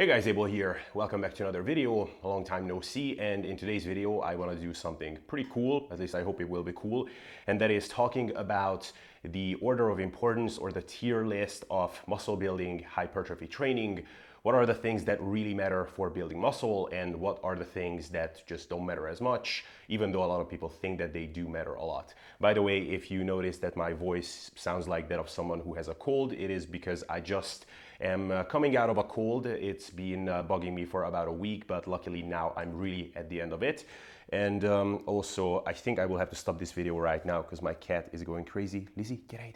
Hey guys, Abel here. Welcome back to another video. A long time no see. And in today's video, I want to do something pretty cool. At least I hope it will be cool. And that is talking about the order of importance or the tier list of muscle building hypertrophy training. What are the things that really matter for building muscle and what are the things that just don't matter as much, even though a lot of people think that they do matter a lot. By the way, if you notice that my voice sounds like that of someone who has a cold, it is because I just am uh, coming out of a cold. It's been uh, bugging me for about a week, but luckily now I'm really at the end of it. And um, also, I think I will have to stop this video right now because my cat is going crazy. Lizzie, get out.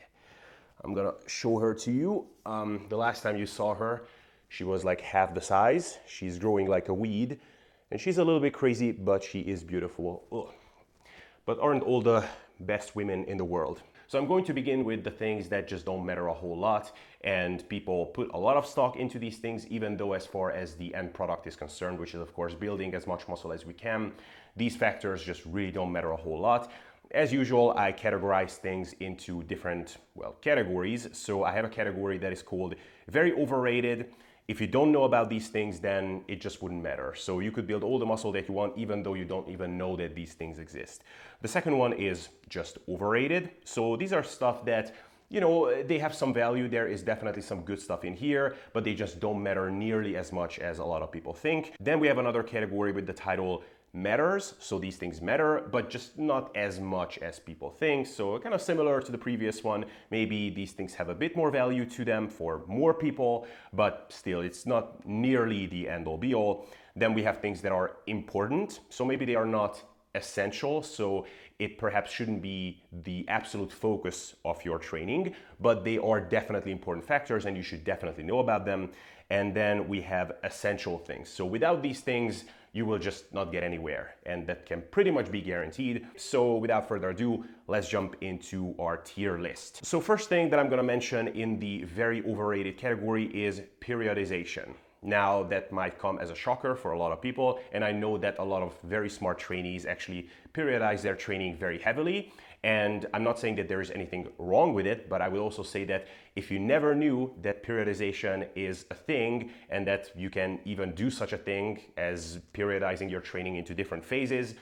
I'm gonna show her to you. Um, the last time you saw her, she was like half the size. She's growing like a weed, and she's a little bit crazy, but she is beautiful. Ugh. But aren't all the best women in the world? So I'm going to begin with the things that just don't matter a whole lot and people put a lot of stock into these things even though as far as the end product is concerned, which is of course building as much muscle as we can, these factors just really don't matter a whole lot. As usual, I categorize things into different, well, categories. So I have a category that is called very overrated, if you don't know about these things, then it just wouldn't matter. So you could build all the muscle that you want, even though you don't even know that these things exist. The second one is just overrated. So these are stuff that you know, they have some value. There is definitely some good stuff in here, but they just don't matter nearly as much as a lot of people think. Then we have another category with the title matters. So these things matter, but just not as much as people think. So kind of similar to the previous one, maybe these things have a bit more value to them for more people, but still it's not nearly the end all be all. Then we have things that are important. So maybe they are not essential. So it perhaps shouldn't be the absolute focus of your training, but they are definitely important factors and you should definitely know about them. And then we have essential things. So without these things, you will just not get anywhere. And that can pretty much be guaranteed. So without further ado, let's jump into our tier list. So first thing that I'm gonna mention in the very overrated category is periodization. Now, that might come as a shocker for a lot of people, and I know that a lot of very smart trainees actually periodize their training very heavily. And I'm not saying that there is anything wrong with it, but I will also say that if you never knew that periodization is a thing and that you can even do such a thing as periodizing your training into different phases,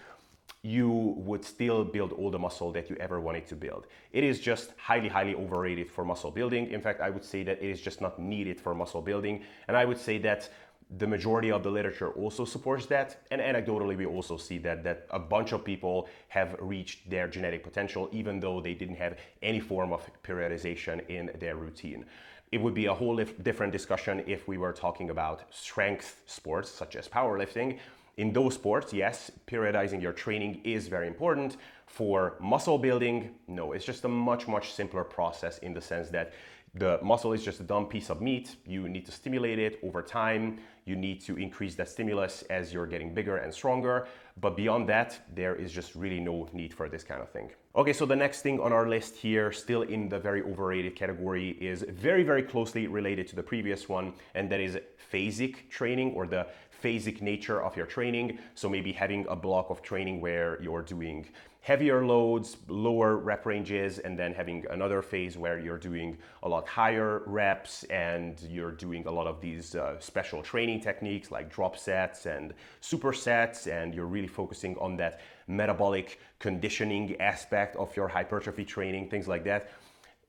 you would still build all the muscle that you ever wanted to build. It is just highly, highly overrated for muscle building. In fact, I would say that it is just not needed for muscle building. And I would say that the majority of the literature also supports that and anecdotally we also see that that a bunch of people have reached their genetic potential even though they didn't have any form of periodization in their routine. It would be a whole different discussion if we were talking about strength sports such as powerlifting. In those sports yes periodizing your training is very important. For muscle building no it's just a much much simpler process in the sense that the muscle is just a dumb piece of meat. You need to stimulate it over time. You need to increase that stimulus as you're getting bigger and stronger. But beyond that, there is just really no need for this kind of thing. Okay, so the next thing on our list here, still in the very overrated category, is very, very closely related to the previous one, and that is phasic training or the phasic nature of your training. So maybe having a block of training where you're doing heavier loads, lower rep ranges, and then having another phase where you're doing a lot higher reps and you're doing a lot of these uh, special training techniques like drop sets and supersets, and you're really focusing on that metabolic conditioning aspect of your hypertrophy training, things like that.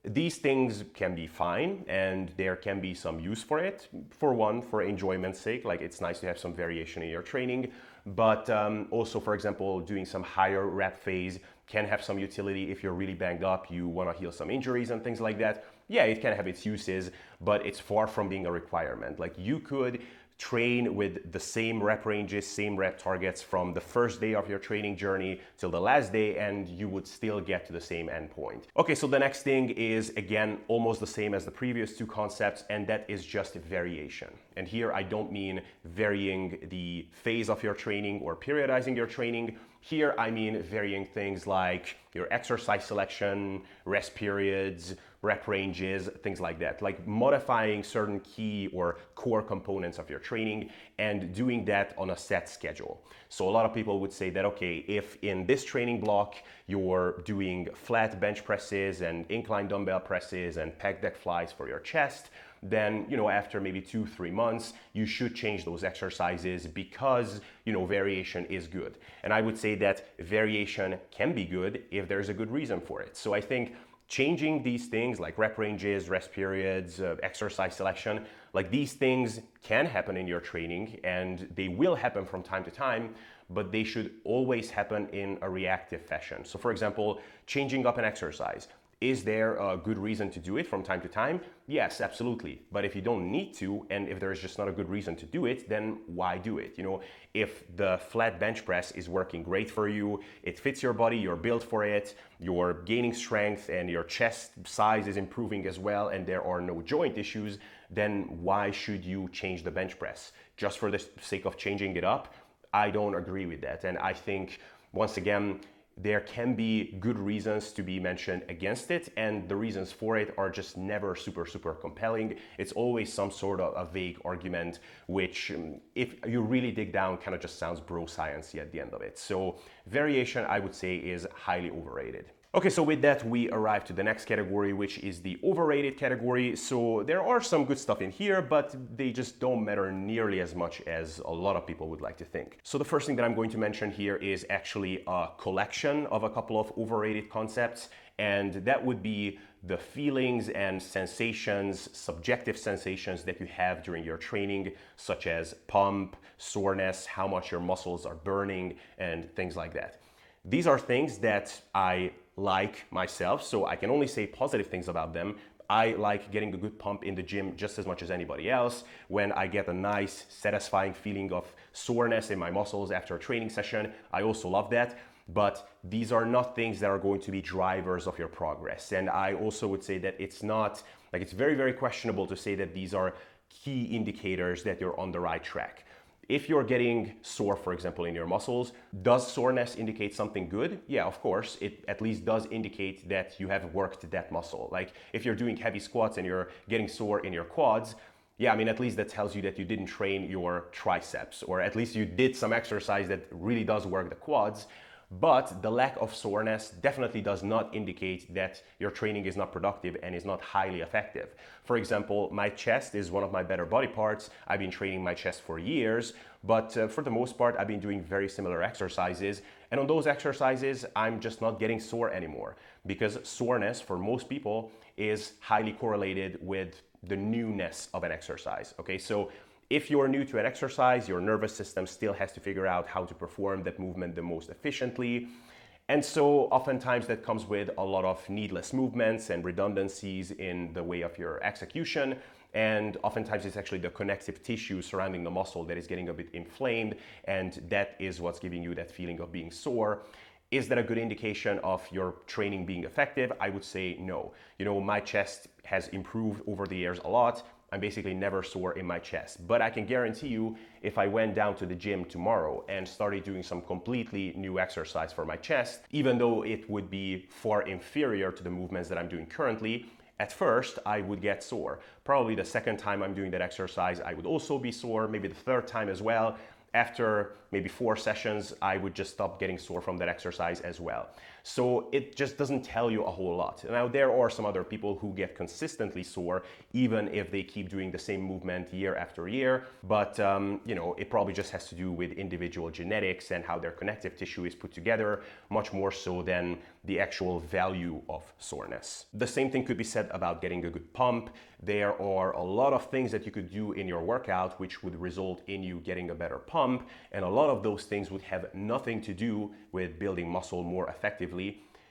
These things can be fine and there can be some use for it. For one, for enjoyment's sake, like it's nice to have some variation in your training but um, also, for example, doing some higher rep phase can have some utility if you're really banged up, you want to heal some injuries and things like that. Yeah, it can have its uses, but it's far from being a requirement. Like you could train with the same rep ranges, same rep targets from the first day of your training journey till the last day, and you would still get to the same endpoint. Okay, so the next thing is again almost the same as the previous two concepts, and that is just variation. And here I don't mean varying the phase of your training or periodizing your training. Here I mean varying things like your exercise selection, rest periods, rep ranges, things like that. Like modifying certain key or core components of your training and doing that on a set schedule. So a lot of people would say that, okay, if in this training block you're doing flat bench presses and incline dumbbell presses and pec deck flies for your chest, then you know after maybe two three months you should change those exercises because you know variation is good and i would say that variation can be good if there's a good reason for it so i think changing these things like rep ranges rest periods uh, exercise selection like these things can happen in your training and they will happen from time to time but they should always happen in a reactive fashion. So for example changing up an exercise is there a good reason to do it from time to time? Yes, absolutely. But if you don't need to, and if there's just not a good reason to do it, then why do it? You know, if the flat bench press is working great for you, it fits your body, you're built for it, you're gaining strength, and your chest size is improving as well, and there are no joint issues, then why should you change the bench press? Just for the sake of changing it up? I don't agree with that. And I think, once again, there can be good reasons to be mentioned against it, and the reasons for it are just never super, super compelling. It's always some sort of a vague argument, which, um, if you really dig down, kind of just sounds bro sciencey at the end of it. So, variation, I would say, is highly overrated. Okay, so with that, we arrive to the next category, which is the overrated category. So there are some good stuff in here, but they just don't matter nearly as much as a lot of people would like to think. So the first thing that I'm going to mention here is actually a collection of a couple of overrated concepts, and that would be the feelings and sensations, subjective sensations that you have during your training, such as pump, soreness, how much your muscles are burning, and things like that. These are things that I like myself, so I can only say positive things about them. I like getting a good pump in the gym just as much as anybody else. When I get a nice, satisfying feeling of soreness in my muscles after a training session, I also love that. But these are not things that are going to be drivers of your progress. And I also would say that it's not, like, it's very, very questionable to say that these are key indicators that you're on the right track. If you're getting sore, for example, in your muscles, does soreness indicate something good? Yeah, of course. It at least does indicate that you have worked that muscle. Like if you're doing heavy squats and you're getting sore in your quads, yeah, I mean, at least that tells you that you didn't train your triceps, or at least you did some exercise that really does work the quads. But the lack of soreness definitely does not indicate that your training is not productive and is not highly effective. For example, my chest is one of my better body parts. I've been training my chest for years, but uh, for the most part, I've been doing very similar exercises. And on those exercises, I'm just not getting sore anymore because soreness for most people is highly correlated with the newness of an exercise. Okay, so if you're new to an exercise, your nervous system still has to figure out how to perform that movement the most efficiently. And so, oftentimes, that comes with a lot of needless movements and redundancies in the way of your execution. And oftentimes, it's actually the connective tissue surrounding the muscle that is getting a bit inflamed, and that is what's giving you that feeling of being sore. Is that a good indication of your training being effective? I would say no. You know, my chest has improved over the years a lot. I'm basically never sore in my chest. But I can guarantee you, if I went down to the gym tomorrow and started doing some completely new exercise for my chest, even though it would be far inferior to the movements that I'm doing currently, at first I would get sore. Probably the second time I'm doing that exercise, I would also be sore, maybe the third time as well. After maybe four sessions, I would just stop getting sore from that exercise as well. So it just doesn't tell you a whole lot. Now, there are some other people who get consistently sore, even if they keep doing the same movement year after year. But, um, you know, it probably just has to do with individual genetics and how their connective tissue is put together, much more so than the actual value of soreness. The same thing could be said about getting a good pump. There are a lot of things that you could do in your workout which would result in you getting a better pump, and a lot of those things would have nothing to do with building muscle more effectively.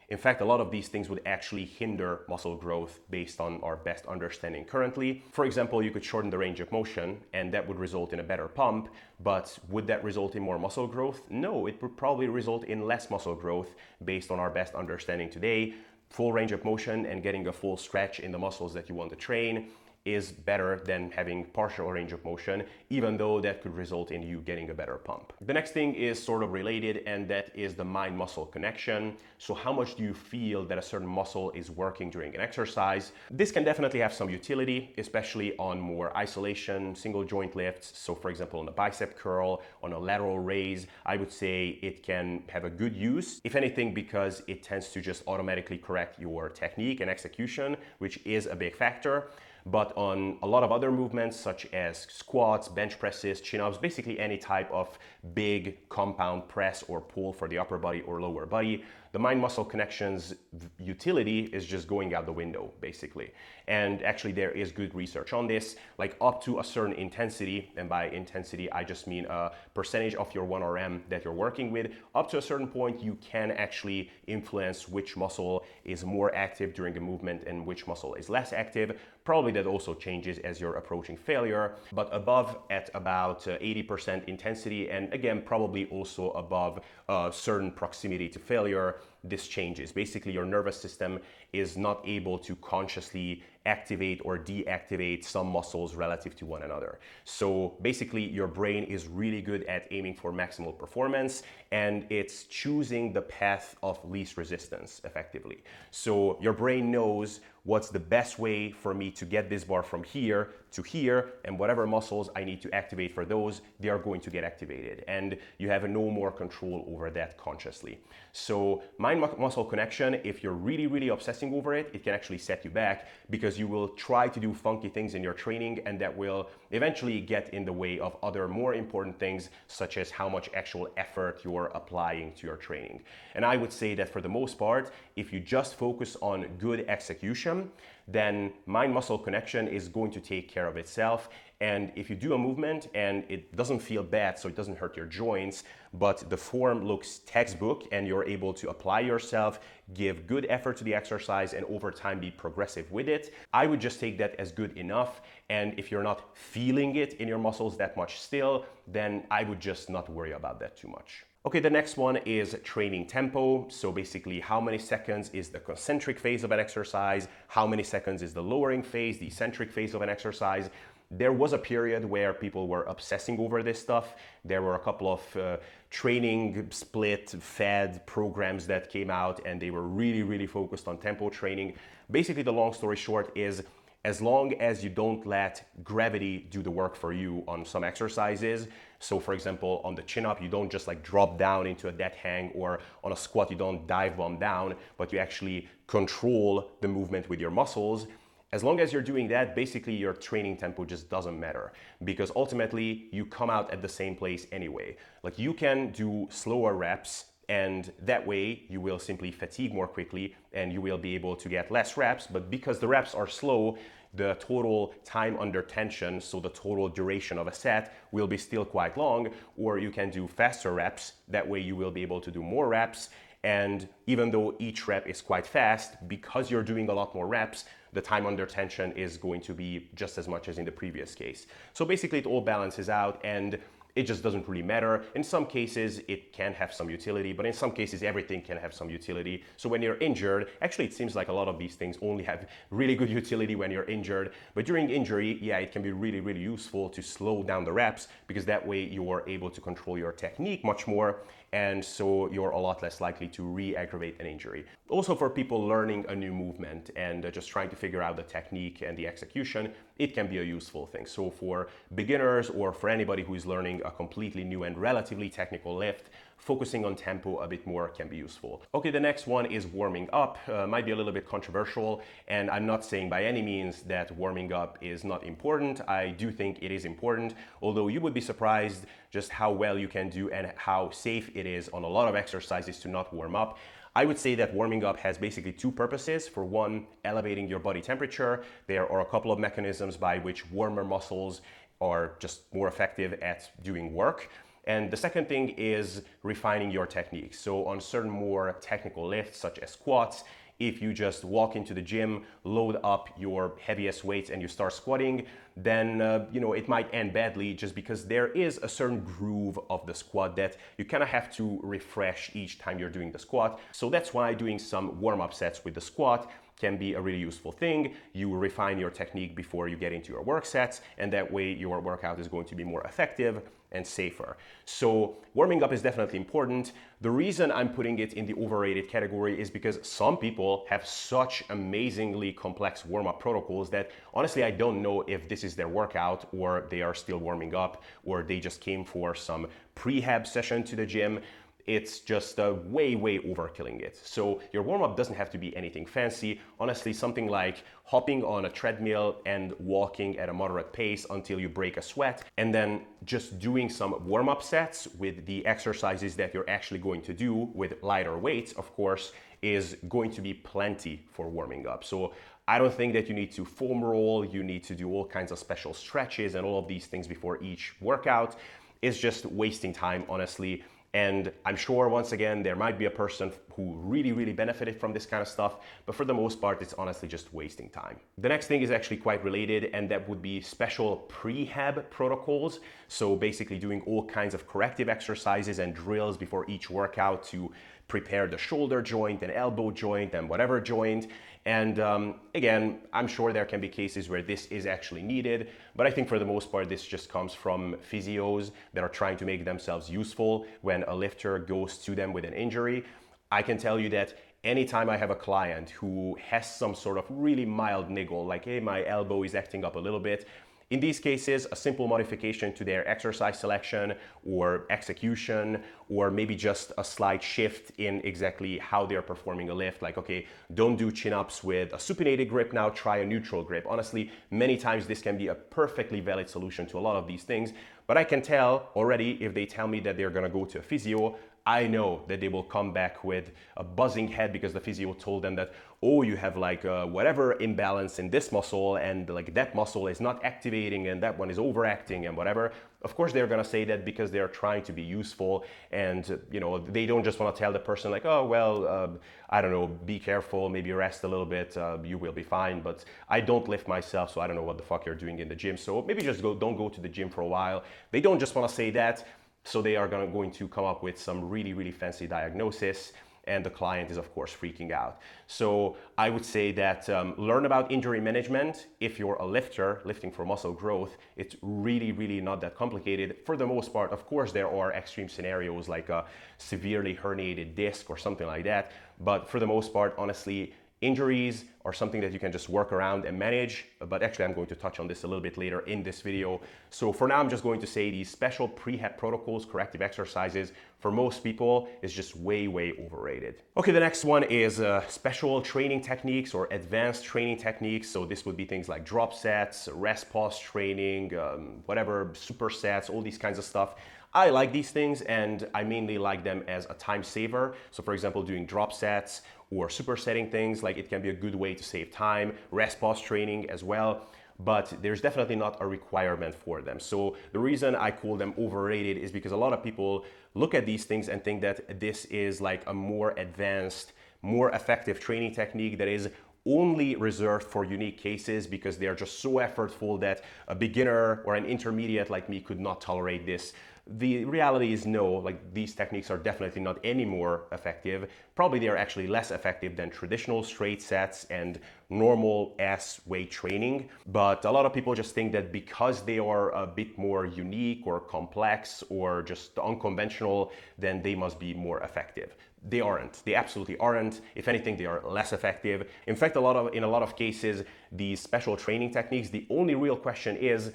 In fact, a lot of these things would actually hinder muscle growth based on our best understanding currently. For example, you could shorten the range of motion and that would result in a better pump, but would that result in more muscle growth? No, it would probably result in less muscle growth based on our best understanding today. Full range of motion and getting a full stretch in the muscles that you want to train is better than having partial range of motion, even though that could result in you getting a better pump. The next thing is sort of related, and that is the mind muscle connection. So, how much do you feel that a certain muscle is working during an exercise? This can definitely have some utility, especially on more isolation, single joint lifts. So, for example, on a bicep curl, on a lateral raise, I would say it can have a good use, if anything, because it tends to just automatically correct your technique and execution, which is a big factor. But on a lot of other movements, such as squats, bench presses, chin ups, basically any type of big compound press or pull for the upper body or lower body, the mind muscle connections utility is just going out the window basically. And actually there is good research on this like up to a certain intensity and by intensity i just mean a percentage of your 1rm that you're working with. Up to a certain point you can actually influence which muscle is more active during a movement and which muscle is less active probably that also changes as you're approaching failure but above at about 80% uh, intensity and again probably also above a certain proximity to failure this changes. Basically, your nervous system is not able to consciously activate or deactivate some muscles relative to one another. So basically, your brain is really good at aiming for maximal performance and it's choosing the path of least resistance effectively. So your brain knows what's the best way for me to get this bar from here to here and whatever muscles I need to activate for those, they are going to get activated and you have no more control over that consciously. So mind muscle connection, if you're really, really obsessing over it, it can actually set you back because you will try to do funky things in your training and that will eventually get in the way of other more important things such as how much actual effort you're applying to your training. And I would say that for the most part, if you just focus on good execution, then mind muscle connection is going to take care of itself. And if you do a movement and it doesn't feel bad, so it doesn't hurt your joints, but the form looks textbook and you're able to apply yourself, give good effort to the exercise, and over time be progressive with it, I would just take that as good enough. And if you're not feeling it in your muscles that much still, then I would just not worry about that too much. Okay, the next one is training tempo. So basically, how many seconds is the concentric phase of an exercise? How many seconds is the lowering phase, the eccentric phase of an exercise? There was a period where people were obsessing over this stuff. There were a couple of uh, training split fed programs that came out and they were really, really focused on tempo training. Basically, the long story short is as long as you don't let gravity do the work for you on some exercises. So, for example, on the chin up, you don't just like drop down into a dead hang, or on a squat, you don't dive bomb down, but you actually control the movement with your muscles. As long as you're doing that, basically your training tempo just doesn't matter because ultimately you come out at the same place anyway. Like you can do slower reps and that way you will simply fatigue more quickly and you will be able to get less reps. But because the reps are slow the total time under tension so the total duration of a set will be still quite long or you can do faster reps. That way you will be able to do more reps. And even though each rep is quite fast because you're doing a lot more reps the time under tension is going to be just as much as in the previous case so basically it all balances out and it just doesn't really matter. In some cases, it can have some utility, but in some cases, everything can have some utility. So when you're injured, actually, it seems like a lot of these things only have really good utility when you're injured. But during injury, yeah, it can be really, really useful to slow down the reps because that way you are able to control your technique much more and so you're a lot less likely to re-aggravate an injury. Also for people learning a new movement and uh, just trying to figure out the technique and the execution, it can be a useful thing. So for beginners or for anybody who is learning a completely new and relatively technical lift, focusing on tempo a bit more can be useful. Okay, the next one is warming up. Uh, might be a little bit controversial, and I'm not saying by any means that warming up is not important. I do think it is important, although you would be surprised just how well you can do and how safe it is on a lot of exercises to not warm up. I would say that warming up has basically two purposes. For one, elevating your body temperature. There are a couple of mechanisms by which warmer muscles are just more effective at doing work. And the second thing is refining your technique. So on certain more technical lifts, such as squats, if you just walk into the gym, load up your heaviest weights and you start squatting, then uh, you know it might end badly just because there is a certain groove of the squat that you kind of have to refresh each time you're doing the squat. So that's why doing some warm-up sets with the squat can be a really useful thing. You refine your technique before you get into your work sets, and that way your workout is going to be more effective and safer. So warming up is definitely important. The reason I'm putting it in the overrated category is because some people have such amazingly complex warm-up protocols that honestly I don't know if this is their workout or they are still warming up or they just came for some prehab session to the gym it's just uh, way, way overkilling it. So your warm up doesn't have to be anything fancy. Honestly, something like hopping on a treadmill and walking at a moderate pace until you break a sweat, and then just doing some warm up sets with the exercises that you're actually going to do with lighter weights, of course, is going to be plenty for warming up. So I don't think that you need to foam roll, you need to do all kinds of special stretches and all of these things before each workout. It's just wasting time, honestly. And I'm sure, once again, there might be a person who really, really benefited from this kind of stuff, but for the most part, it's honestly just wasting time. The next thing is actually quite related, and that would be special prehab protocols. So basically, doing all kinds of corrective exercises and drills before each workout to prepare the shoulder joint and elbow joint and whatever joint. And um, again, I'm sure there can be cases where this is actually needed, but I think for the most part, this just comes from physios that are trying to make themselves useful when a lifter goes to them with an injury. I can tell you that anytime I have a client who has some sort of really mild niggle, like, hey, my elbow is acting up a little bit, in these cases, a simple modification to their exercise selection or execution, or maybe just a slight shift in exactly how they're performing a lift. Like, okay, don't do chin ups with a supinated grip now, try a neutral grip. Honestly, many times this can be a perfectly valid solution to a lot of these things. But I can tell already if they tell me that they're gonna go to a physio, I know that they will come back with a buzzing head because the physio told them that, oh, you have like uh, whatever imbalance in this muscle and like that muscle is not activating and that one is overacting and whatever. Of course, they're gonna say that because they're trying to be useful and you know they don't just want to tell the person like, oh well, uh, I don't know, be careful, maybe rest a little bit, uh, you will be fine. But I don't lift myself, so I don't know what the fuck you're doing in the gym. So maybe just go, don't go to the gym for a while. They don't just want to say that so they are going to come up with some really, really fancy diagnosis and the client is of course freaking out. So I would say that um, learn about injury management. If you're a lifter, lifting for muscle growth, it's really, really not that complicated. For the most part, of course, there are extreme scenarios like a severely herniated disc or something like that. But for the most part, honestly, Injuries are something that you can just work around and manage, but actually I'm going to touch on this a little bit later in this video. So for now, I'm just going to say these special prehab protocols, corrective exercises, for most people is just way, way overrated. Okay, the next one is uh, special training techniques or advanced training techniques. So this would be things like drop sets, rest pause training, um, whatever, supersets, all these kinds of stuff. I like these things and I mainly like them as a time saver. So for example, doing drop sets or supersetting things, like it can be a good way to save time, rest pause training as well but there's definitely not a requirement for them. So the reason I call them overrated is because a lot of people look at these things and think that this is like a more advanced, more effective training technique that is only reserved for unique cases because they are just so effortful that a beginner or an intermediate like me could not tolerate this. The reality is no, like these techniques are definitely not any more effective. Probably they are actually less effective than traditional straight sets and normal S weight training. But a lot of people just think that because they are a bit more unique or complex or just unconventional, then they must be more effective they aren't. They absolutely aren't. If anything, they are less effective. In fact, a lot of in a lot of cases, these special training techniques, the only real question is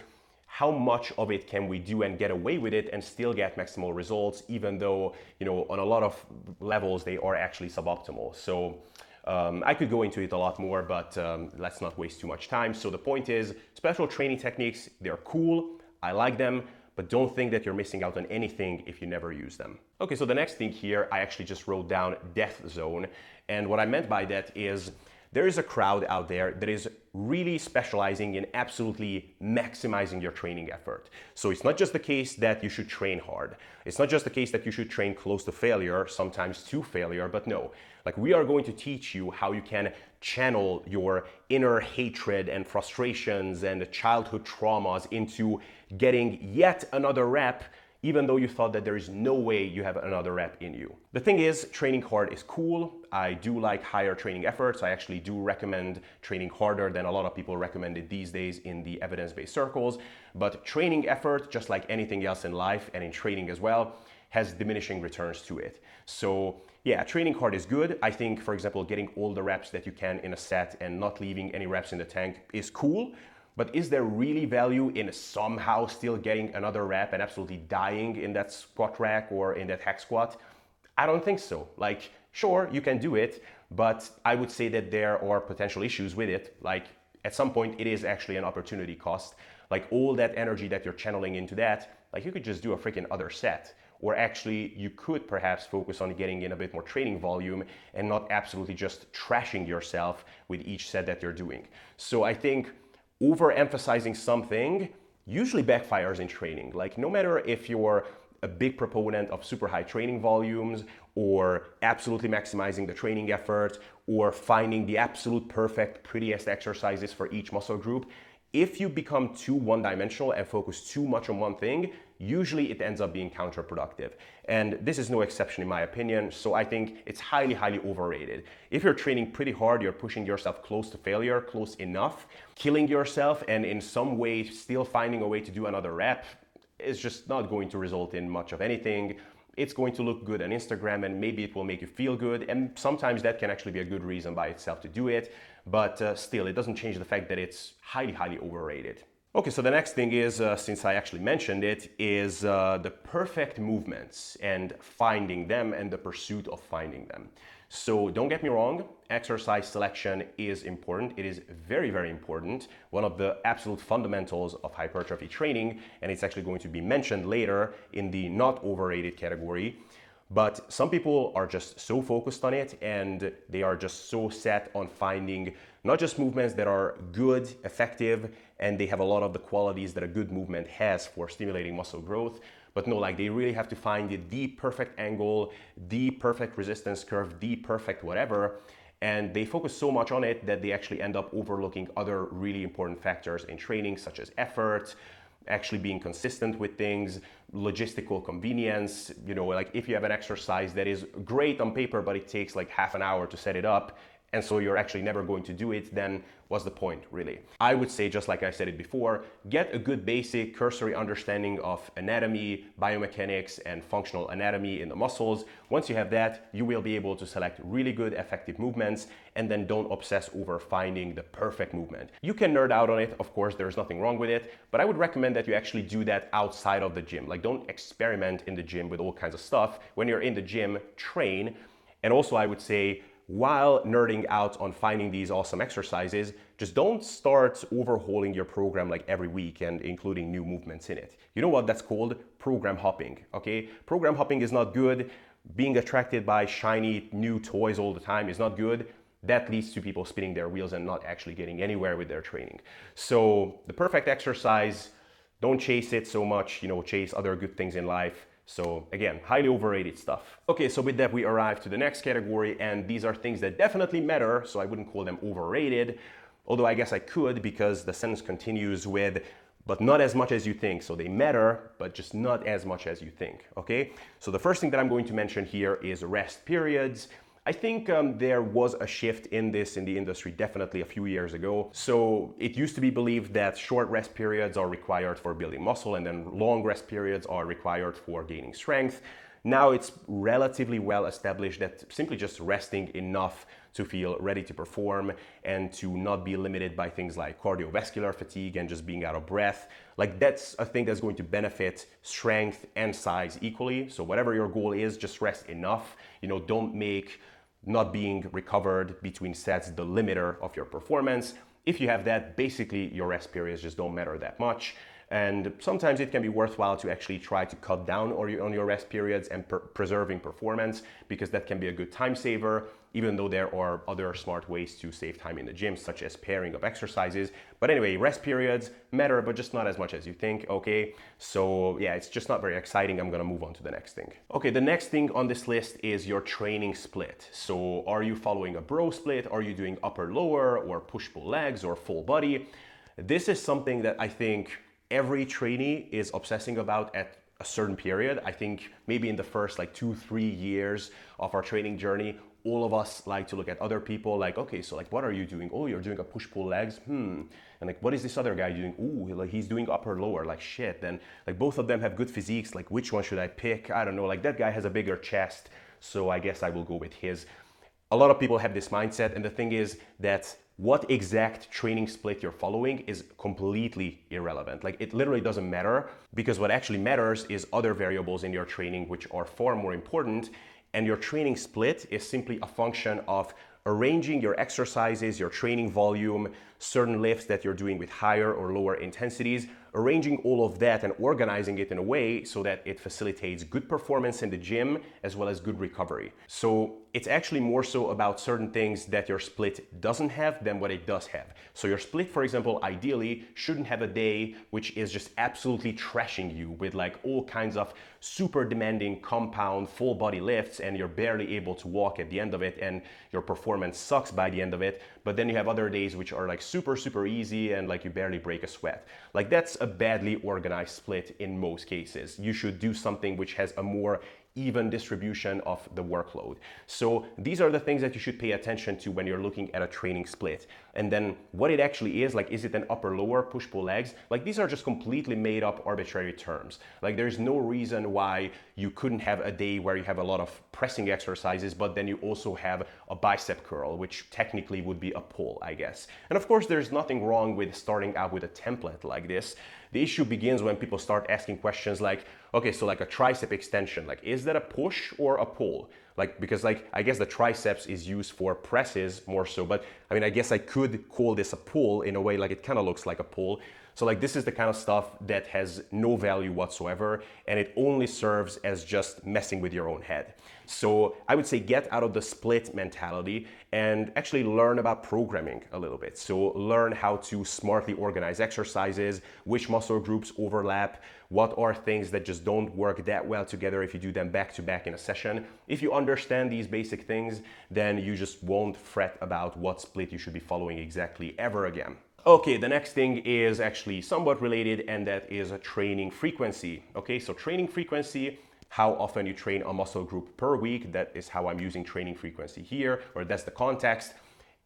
how much of it can we do and get away with it and still get maximal results, even though, you know, on a lot of levels they are actually suboptimal. So um, I could go into it a lot more, but um, let's not waste too much time. So the point is, special training techniques, they're cool. I like them, but don't think that you're missing out on anything if you never use them. Okay, so the next thing here, I actually just wrote down death zone. And what I meant by that is there is a crowd out there that is really specializing in absolutely maximizing your training effort. So it's not just the case that you should train hard. It's not just the case that you should train close to failure, sometimes to failure, but no. Like we are going to teach you how you can channel your inner hatred and frustrations and childhood traumas into getting yet another rep even though you thought that there is no way you have another rep in you. The thing is, training hard is cool. I do like higher training efforts. I actually do recommend training harder than a lot of people recommend it these days in the evidence based circles. But training effort, just like anything else in life and in training as well, has diminishing returns to it. So, yeah, training hard is good. I think, for example, getting all the reps that you can in a set and not leaving any reps in the tank is cool. But is there really value in somehow still getting another rep and absolutely dying in that squat rack or in that hack squat? I don't think so. Like, sure, you can do it, but I would say that there are potential issues with it. Like, at some point, it is actually an opportunity cost. Like, all that energy that you're channeling into that, like, you could just do a freaking other set. Or actually, you could perhaps focus on getting in a bit more training volume and not absolutely just trashing yourself with each set that you're doing. So I think overemphasizing something usually backfires in training. Like, no matter if you're a big proponent of super high training volumes or absolutely maximizing the training effort or finding the absolute perfect, prettiest exercises for each muscle group. If you become too one dimensional and focus too much on one thing, usually it ends up being counterproductive. And this is no exception in my opinion. So I think it's highly, highly overrated. If you're training pretty hard, you're pushing yourself close to failure, close enough, killing yourself, and in some way still finding a way to do another rep is just not going to result in much of anything it's going to look good on Instagram and maybe it will make you feel good. And sometimes that can actually be a good reason by itself to do it. But uh, still, it doesn't change the fact that it's highly, highly overrated. Okay, so the next thing is, uh, since I actually mentioned it, is uh, the perfect movements and finding them and the pursuit of finding them. So don't get me wrong, exercise selection is important. It is very, very important. One of the absolute fundamentals of hypertrophy training, and it's actually going to be mentioned later in the not overrated category. But some people are just so focused on it and they are just so set on finding not just movements that are good, effective, and they have a lot of the qualities that a good movement has for stimulating muscle growth, but no, like they really have to find the, perfect angle, the perfect resistance curve, the perfect whatever. And they focus so much on it that they actually end up overlooking other really important factors in training, such as effort, actually being consistent with things, logistical convenience. You know, like if you have an exercise that is great on paper, but it takes like half an hour to set it up, and so you're actually never going to do it, then what's the point really? I would say, just like I said it before, get a good basic cursory understanding of anatomy, biomechanics, and functional anatomy in the muscles. Once you have that, you will be able to select really good, effective movements, and then don't obsess over finding the perfect movement. You can nerd out on it, of course, there's nothing wrong with it, but I would recommend that you actually do that outside of the gym. Like, don't experiment in the gym with all kinds of stuff. When you're in the gym, train. And also, I would say, while nerding out on finding these awesome exercises, just don't start overhauling your program like every week and including new movements in it. You know what that's called? Program hopping, okay? Program hopping is not good. Being attracted by shiny new toys all the time is not good. That leads to people spinning their wheels and not actually getting anywhere with their training. So, the perfect exercise, don't chase it so much, you know, chase other good things in life so again, highly overrated stuff. Okay, so with that we arrive to the next category and these are things that definitely matter, so I wouldn't call them overrated, although I guess I could because the sentence continues with but not as much as you think. So they matter, but just not as much as you think, okay? So the first thing that I'm going to mention here is rest periods. I think um, there was a shift in this in the industry definitely a few years ago. So it used to be believed that short rest periods are required for building muscle and then long rest periods are required for gaining strength. Now it's relatively well established that simply just resting enough to feel ready to perform and to not be limited by things like cardiovascular fatigue and just being out of breath. Like that's a thing that's going to benefit strength and size equally. So whatever your goal is, just rest enough. You know, don't make not being recovered between sets the limiter of your performance. If you have that, basically your rest periods just don't matter that much. And sometimes it can be worthwhile to actually try to cut down on your rest periods and per- preserving performance because that can be a good time saver, even though there are other smart ways to save time in the gym, such as pairing of exercises. But anyway, rest periods matter, but just not as much as you think, okay? So yeah, it's just not very exciting. I'm gonna move on to the next thing. Okay, the next thing on this list is your training split. So are you following a bro split? Are you doing upper lower or push pull legs or full body? This is something that I think every trainee is obsessing about at a certain period. I think maybe in the first like two, three years of our training journey, all of us like to look at other people like, okay, so like, what are you doing? Oh, you're doing a push pull legs. Hmm. And like, what is this other guy doing? Ooh, like he's doing upper lower. Like shit. Then like both of them have good physiques. Like which one should I pick? I don't know. Like that guy has a bigger chest, so I guess I will go with his. A lot of people have this mindset, and the thing is that what exact training split you're following is completely irrelevant. Like it literally doesn't matter because what actually matters is other variables in your training which are far more important And your training split is simply a function of arranging your exercises, your training volume, certain lifts that you're doing with higher or lower intensities, arranging all of that and organizing it in a way so that it facilitates good performance in the gym as well as good recovery. So it's actually more so about certain things that your split doesn't have than what it does have. So your split, for example, ideally shouldn't have a day which is just absolutely trashing you with like all kinds of super demanding compound full body lifts and you're barely able to walk at the end of it and your performance sucks by the end of it. But then you have other days which are like super, super easy and like you barely break a sweat. Like that's a badly organized split in most cases. You should do something which has a more even distribution of the workload. So these are the things that you should pay attention to when you're looking at a training split. And then what it actually is, like is it an upper lower push pull legs? Like these are just completely made up arbitrary terms. Like there's no reason why you couldn't have a day where you have a lot of pressing exercises, but then you also have a bicep curl, which technically would be a pull, I guess. And of course, there's nothing wrong with starting out with a template like this. The issue begins when people start asking questions like, okay, so like a tricep extension, like is that a push or a pull? Like because like I guess the triceps is used for presses more so, but I mean I guess I could call this a pull in a way like it kind of looks like a pull. So like this is the kind of stuff that has no value whatsoever and it only serves as just messing with your own head. So I would say get out of the split mentality and actually learn about programming a little bit. So learn how to smartly organize exercises, which muscle groups overlap, what are things that just don't work that well together if you do them back to back in a session. If you understand these basic things, then you just won't fret about what split you should be following exactly ever again. Okay, the next thing is actually somewhat related, and that is a training frequency. Okay, so training frequency how often you train a muscle group per week. That is how I'm using training frequency here, or that's the context.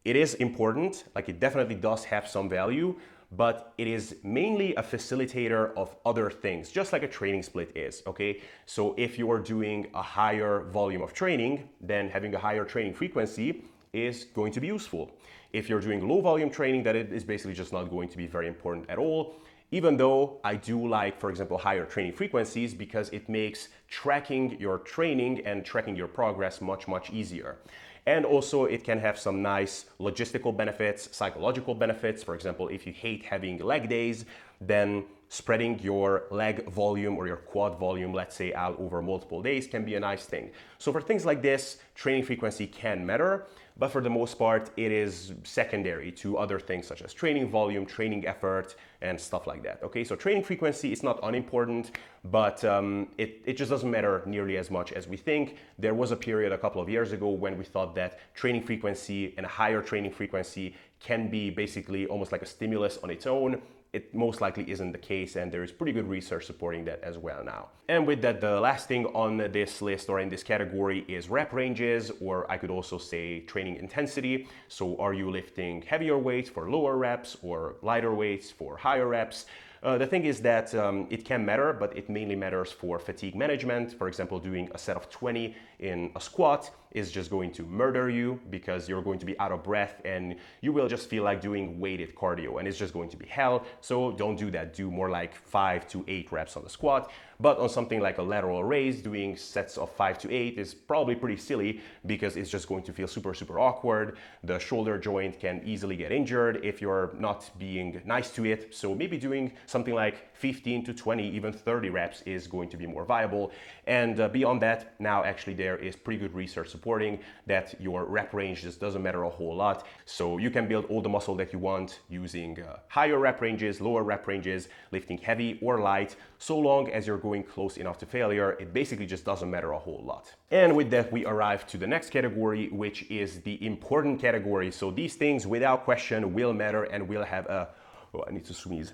It is important, like it definitely does have some value, but it is mainly a facilitator of other things, just like a training split is, okay? So if you are doing a higher volume of training, then having a higher training frequency is going to be useful. If you're doing low volume training, that it is basically just not going to be very important at all even though I do like, for example, higher training frequencies because it makes tracking your training and tracking your progress much, much easier. And also, it can have some nice logistical benefits, psychological benefits. For example, if you hate having leg days, then spreading your leg volume or your quad volume, let's say, out over multiple days can be a nice thing. So, for things like this, training frequency can matter but for the most part, it is secondary to other things such as training volume, training effort, and stuff like that. Okay, so training frequency is not unimportant, but um, it, it just doesn't matter nearly as much as we think. There was a period a couple of years ago when we thought that training frequency and a higher training frequency can be basically almost like a stimulus on its own it most likely isn't the case, and there is pretty good research supporting that as well now. And with that, the last thing on this list or in this category is rep ranges, or I could also say training intensity. So, are you lifting heavier weights for lower reps or lighter weights for higher reps? Uh, the thing is that um, it can matter, but it mainly matters for fatigue management. For example, doing a set of 20 in a squat is just going to murder you because you're going to be out of breath and you will just feel like doing weighted cardio and it's just going to be hell. So don't do that. Do more like five to eight reps on the squat. But on something like a lateral raise, doing sets of five to eight is probably pretty silly because it's just going to feel super, super awkward. The shoulder joint can easily get injured if you're not being nice to it. So maybe doing something like 15 to 20, even 30 reps is going to be more viable. And uh, beyond that, now actually there is pretty good research supporting that your rep range just doesn't matter a whole lot. So you can build all the muscle that you want using uh, higher rep ranges, lower rep ranges, lifting heavy or light, so long as you're going close enough to failure, it basically just doesn't matter a whole lot. And with that, we arrive to the next category, which is the important category. So these things, without question, will matter and will have a. Oh, I need to sneeze.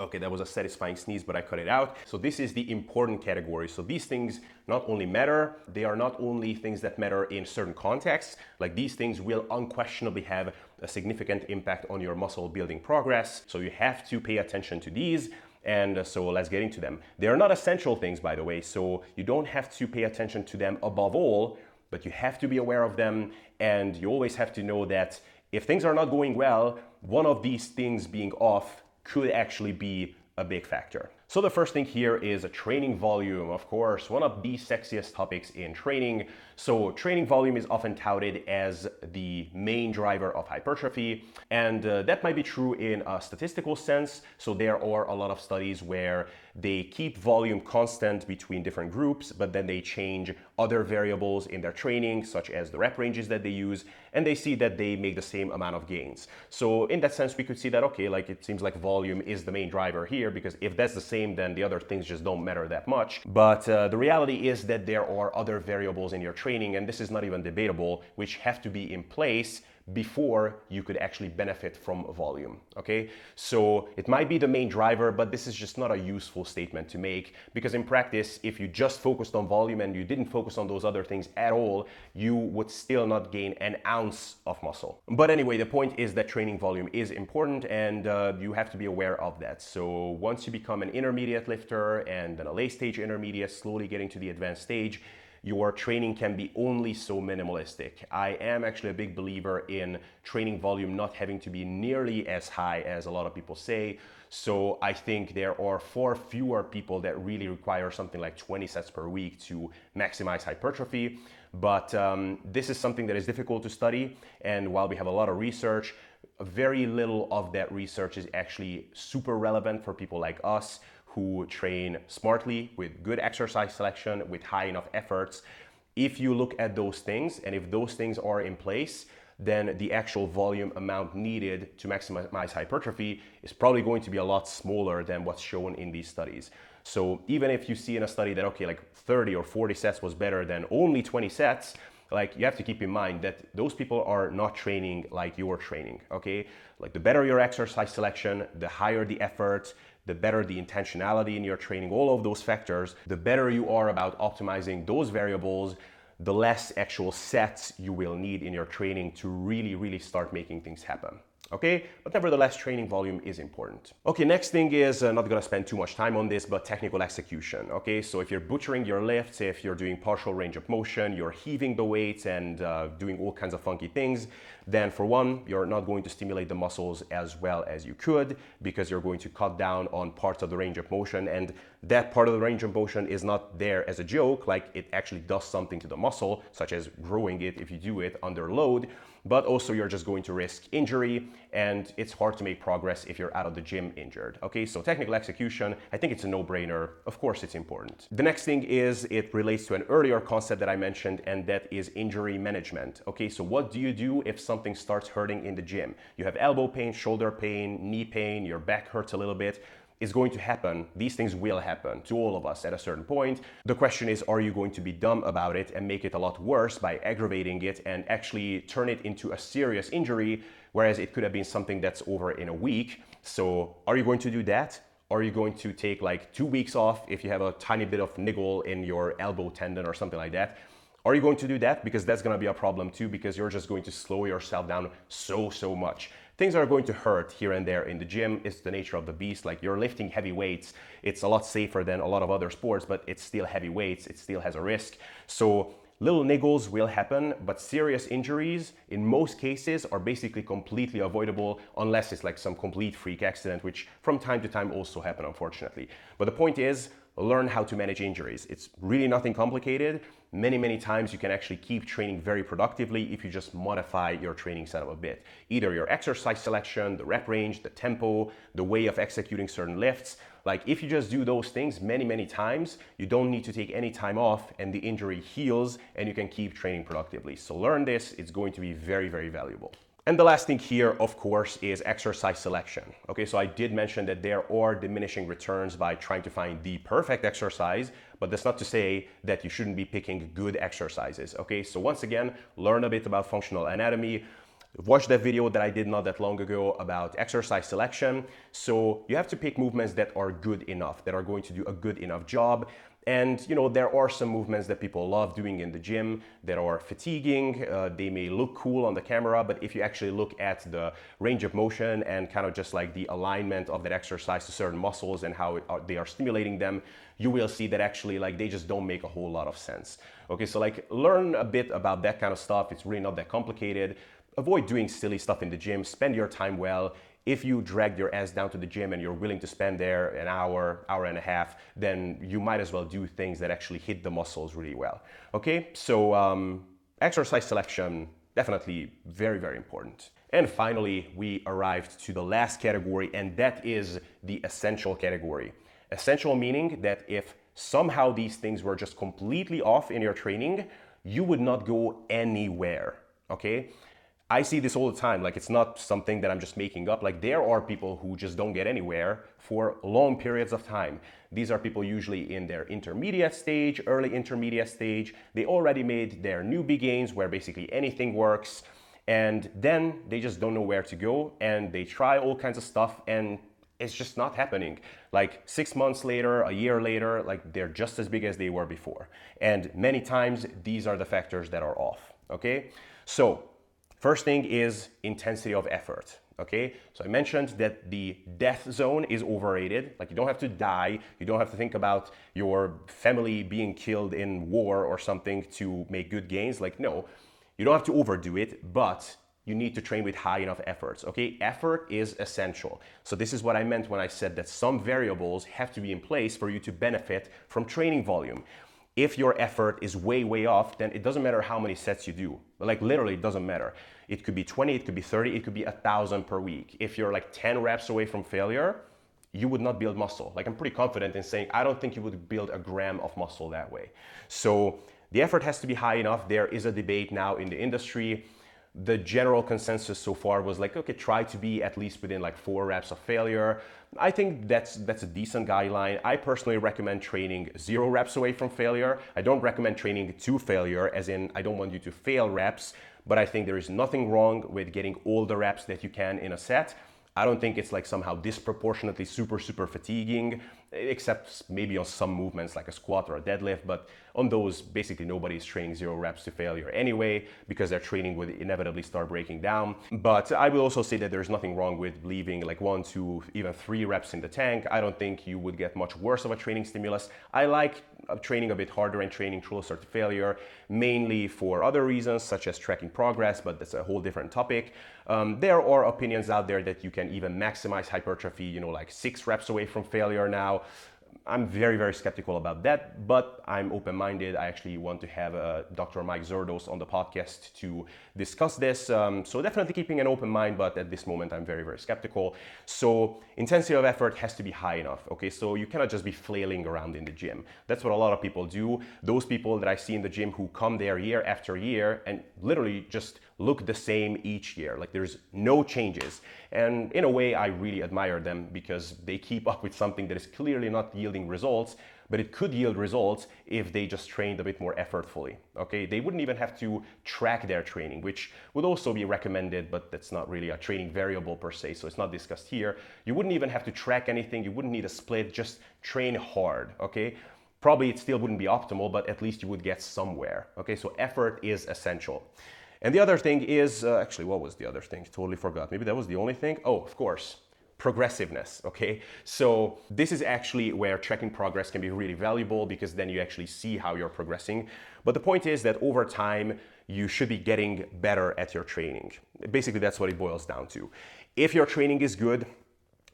Okay, that was a satisfying sneeze, but I cut it out. So this is the important category. So these things not only matter, they are not only things that matter in certain contexts, like these things will unquestionably have a significant impact on your muscle building progress. So you have to pay attention to these. And uh, so let's get into them. They are not essential things, by the way, so you don't have to pay attention to them above all, but you have to be aware of them. And you always have to know that if things are not going well, one of these things being off could actually be a big factor. So the first thing here is a training volume, of course, one of the sexiest topics in training. So training volume is often touted as the main driver of hypertrophy, and uh, that might be true in a statistical sense. So there are a lot of studies where they keep volume constant between different groups, but then they change other variables in their training, such as the rep ranges that they use, and they see that they make the same amount of gains. So in that sense, we could see that, okay, like it seems like volume is the main driver here, because if that's the same, then the other things just don't matter that much. But uh, the reality is that there are other variables in your training, and this is not even debatable, which have to be in place before you could actually benefit from volume. Okay, so it might be the main driver, but this is just not a useful statement to make because in practice, if you just focused on volume and you didn't focus on those other things at all, you would still not gain an ounce of muscle. But anyway, the point is that training volume is important and uh, you have to be aware of that. So once you become an intermediate lifter and then a late stage intermediate, slowly getting to the advanced stage, your training can be only so minimalistic. I am actually a big believer in training volume not having to be nearly as high as a lot of people say. So I think there are far fewer people that really require something like 20 sets per week to maximize hypertrophy. But um, this is something that is difficult to study. And while we have a lot of research, very little of that research is actually super relevant for people like us who train smartly with good exercise selection, with high enough efforts. If you look at those things and if those things are in place, then the actual volume amount needed to maximize hypertrophy is probably going to be a lot smaller than what's shown in these studies. So even if you see in a study that, okay, like 30 or 40 sets was better than only 20 sets, like you have to keep in mind that those people are not training like you're training, okay? Like the better your exercise selection, the higher the effort, the better the intentionality in your training, all of those factors, the better you are about optimizing those variables, the less actual sets you will need in your training to really, really start making things happen okay? But nevertheless, training volume is important. Okay, next thing is, uh, not gonna spend too much time on this, but technical execution, okay? So if you're butchering your lifts, if you're doing partial range of motion, you're heaving the weights and uh, doing all kinds of funky things, then for one, you're not going to stimulate the muscles as well as you could because you're going to cut down on parts of the range of motion and that part of the range of motion is not there as a joke, like it actually does something to the muscle, such as growing it if you do it under load but also you're just going to risk injury and it's hard to make progress if you're out of the gym injured. Okay, so technical execution, I think it's a no-brainer. Of course it's important. The next thing is it relates to an earlier concept that I mentioned and that is injury management. Okay, so what do you do if something starts hurting in the gym? You have elbow pain, shoulder pain, knee pain, your back hurts a little bit is going to happen. These things will happen to all of us at a certain point. The question is, are you going to be dumb about it and make it a lot worse by aggravating it and actually turn it into a serious injury, whereas it could have been something that's over in a week? So, are you going to do that? Are you going to take like two weeks off if you have a tiny bit of niggle in your elbow tendon or something like that? Are you going to do that? Because that's gonna be a problem too, because you're just going to slow yourself down so, so much things are going to hurt here and there in the gym. It's the nature of the beast. Like you're lifting heavy weights. It's a lot safer than a lot of other sports, but it's still heavy weights. It still has a risk. So little niggles will happen, but serious injuries in most cases are basically completely avoidable unless it's like some complete freak accident, which from time to time also happen, unfortunately. But the point is, learn how to manage injuries. It's really nothing complicated. Many, many times you can actually keep training very productively if you just modify your training setup a bit. Either your exercise selection, the rep range, the tempo, the way of executing certain lifts. Like if you just do those things many, many times, you don't need to take any time off and the injury heals and you can keep training productively. So learn this, it's going to be very, very valuable. And the last thing here, of course, is exercise selection. Okay, so I did mention that there are diminishing returns by trying to find the perfect exercise, but that's not to say that you shouldn't be picking good exercises. Okay, so once again, learn a bit about functional anatomy. Watch that video that I did not that long ago about exercise selection. So you have to pick movements that are good enough, that are going to do a good enough job. And you know there are some movements that people love doing in the gym that are fatiguing. Uh, they may look cool on the camera, but if you actually look at the range of motion and kind of just like the alignment of that exercise to certain muscles and how are, uh, they are stimulating them, you will see that actually like they just don't make a whole lot of sense. Okay, so like learn a bit about that kind of stuff. It's really not that complicated. Avoid doing silly stuff in the gym. Spend your time well if you drag your ass down to the gym and you're willing to spend there an hour, hour and a half, then you might as well do things that actually hit the muscles really well. Okay, so um, exercise selection definitely very, very important. And finally, we arrived to the last category, and that is the essential category. Essential meaning that if somehow these things were just completely off in your training, you would not go anywhere. Okay? I see this all the time. Like, it's not something that I'm just making up. Like, there are people who just don't get anywhere for long periods of time. These are people usually in their intermediate stage, early intermediate stage. They already made their newbie gains where basically anything works and then they just don't know where to go and they try all kinds of stuff and it's just not happening like six months later a year later like they're just as big as they were before and many times these are the factors that are off okay so first thing is intensity of effort okay so i mentioned that the death zone is overrated like you don't have to die you don't have to think about your family being killed in war or something to make good gains like no you don't have to overdo it, but you need to train with high enough efforts. Okay, effort is essential. So, this is what I meant when I said that some variables have to be in place for you to benefit from training volume. If your effort is way, way off, then it doesn't matter how many sets you do. Like, literally, it doesn't matter. It could be 20, it could be 30, it could be a thousand per week. If you're like 10 reps away from failure, you would not build muscle. Like, I'm pretty confident in saying, I don't think you would build a gram of muscle that way. So, the effort has to be high enough. There is a debate now in the industry. The general consensus so far was like, okay, try to be at least within like four reps of failure. I think that's that's a decent guideline. I personally recommend training zero reps away from failure. I don't recommend training to failure, as in I don't want you to fail reps, but I think there is nothing wrong with getting all the reps that you can in a set. I don't think it's like somehow disproportionately super, super fatiguing, except maybe on some movements like a squat or a deadlift. But on those, basically nobody is training zero reps to failure anyway, because their training would inevitably start breaking down. But I will also say that there's nothing wrong with leaving like one, two, even three reps in the tank. I don't think you would get much worse of a training stimulus. I like training a bit harder and training closer to failure, mainly for other reasons such as tracking progress, but that's a whole different topic. Um, there are opinions out there that you can even maximize hypertrophy, you know, like six reps away from failure now. I'm very, very skeptical about that, but I'm open minded. I actually want to have uh, Dr. Mike Zourdos on the podcast to discuss this. Um, so, definitely keeping an open mind, but at this moment, I'm very, very skeptical. So, intensity of effort has to be high enough. Okay, so you cannot just be flailing around in the gym. That's what a lot of people do. Those people that I see in the gym who come there year after year and literally just look the same each year. Like there's no changes. And in a way, I really admire them because they keep up with something that is clearly not yielding results, but it could yield results if they just trained a bit more effortfully. Okay, they wouldn't even have to track their training, which would also be recommended, but that's not really a training variable per se, so it's not discussed here. You wouldn't even have to track anything, you wouldn't need a split, just train hard. Okay, probably it still wouldn't be optimal, but at least you would get somewhere. Okay, so effort is essential. And the other thing is, uh, actually, what was the other thing? Totally forgot. Maybe that was the only thing. Oh, of course, progressiveness. Okay, so this is actually where tracking progress can be really valuable because then you actually see how you're progressing. But the point is that over time, you should be getting better at your training. Basically, that's what it boils down to. If your training is good,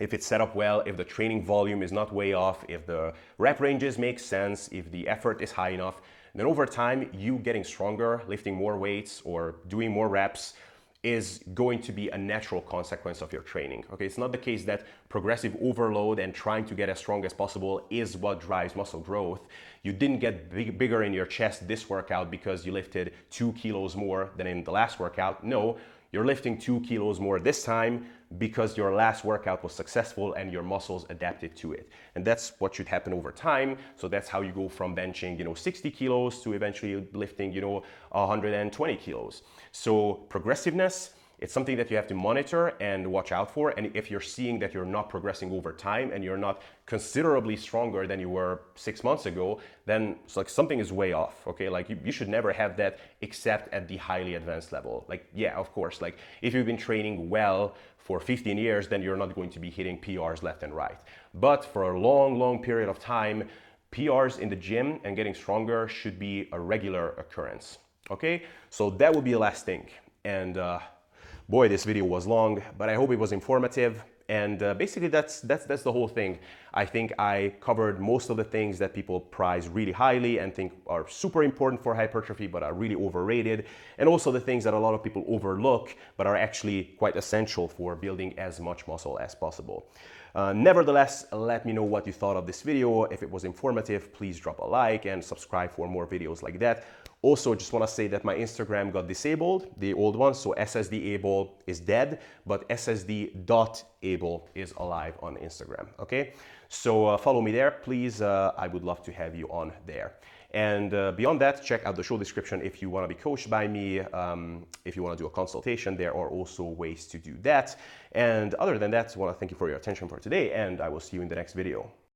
if it's set up well, if the training volume is not way off, if the rep ranges make sense, if the effort is high enough, then over time, you getting stronger, lifting more weights, or doing more reps is going to be a natural consequence of your training. Okay, it's not the case that progressive overload and trying to get as strong as possible is what drives muscle growth. You didn't get big, bigger in your chest this workout because you lifted two kilos more than in the last workout. No, you're lifting two kilos more this time because your last workout was successful and your muscles adapted to it. And that's what should happen over time. So that's how you go from benching, you know, 60 kilos to eventually lifting, you know, 120 kilos. So progressiveness it's something that you have to monitor and watch out for. And if you're seeing that you're not progressing over time and you're not considerably stronger than you were six months ago, then it's like something is way off. Okay, like you, you should never have that except at the highly advanced level. Like, yeah, of course, like if you've been training well for 15 years, then you're not going to be hitting PRs left and right. But for a long, long period of time, PRs in the gym and getting stronger should be a regular occurrence. Okay, so that would be the last thing. And uh, Boy, this video was long, but I hope it was informative. And uh, basically, that's, that's, that's the whole thing. I think I covered most of the things that people prize really highly and think are super important for hypertrophy, but are really overrated. And also the things that a lot of people overlook, but are actually quite essential for building as much muscle as possible. Uh, nevertheless, let me know what you thought of this video. If it was informative, please drop a like and subscribe for more videos like that. Also, just want to say that my Instagram got disabled, the old one, so SSDabel is dead, but SSD.abel is alive on Instagram, okay? So uh, follow me there, please. Uh, I would love to have you on there. And uh, beyond that, check out the show description if you want to be coached by me. Um, if you want to do a consultation, there are also ways to do that. And other than that, I want to thank you for your attention for today, and I will see you in the next video.